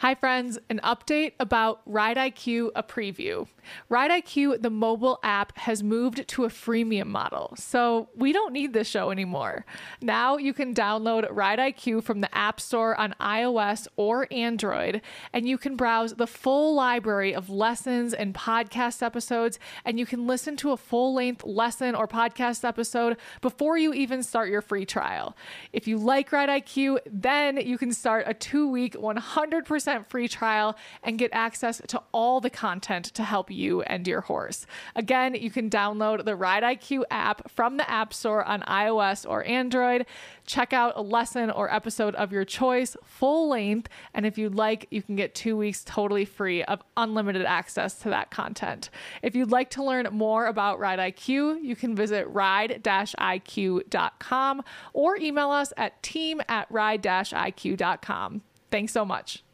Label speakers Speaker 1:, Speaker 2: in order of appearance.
Speaker 1: Hi, friends. An update about Ride IQ, a preview. Ride IQ, the mobile app, has moved to a freemium model, so we don't need this show anymore. Now you can download Ride IQ from the App Store on iOS or Android, and you can browse the full library of lessons and podcast episodes, and you can listen to a full length lesson or podcast episode before you even start your free trial. If you like Ride IQ, then you can start a two week, 100% free trial and get access to all the content to help you and your horse. Again, you can download the Ride IQ app from the App Store on iOS or Android. Check out a lesson or episode of your choice, full length. And if you'd like, you can get two weeks totally free of unlimited access to that content. If you'd like to learn more about Ride IQ, you can visit ride iq.com or email us at team at ride iq.com. Thanks so much.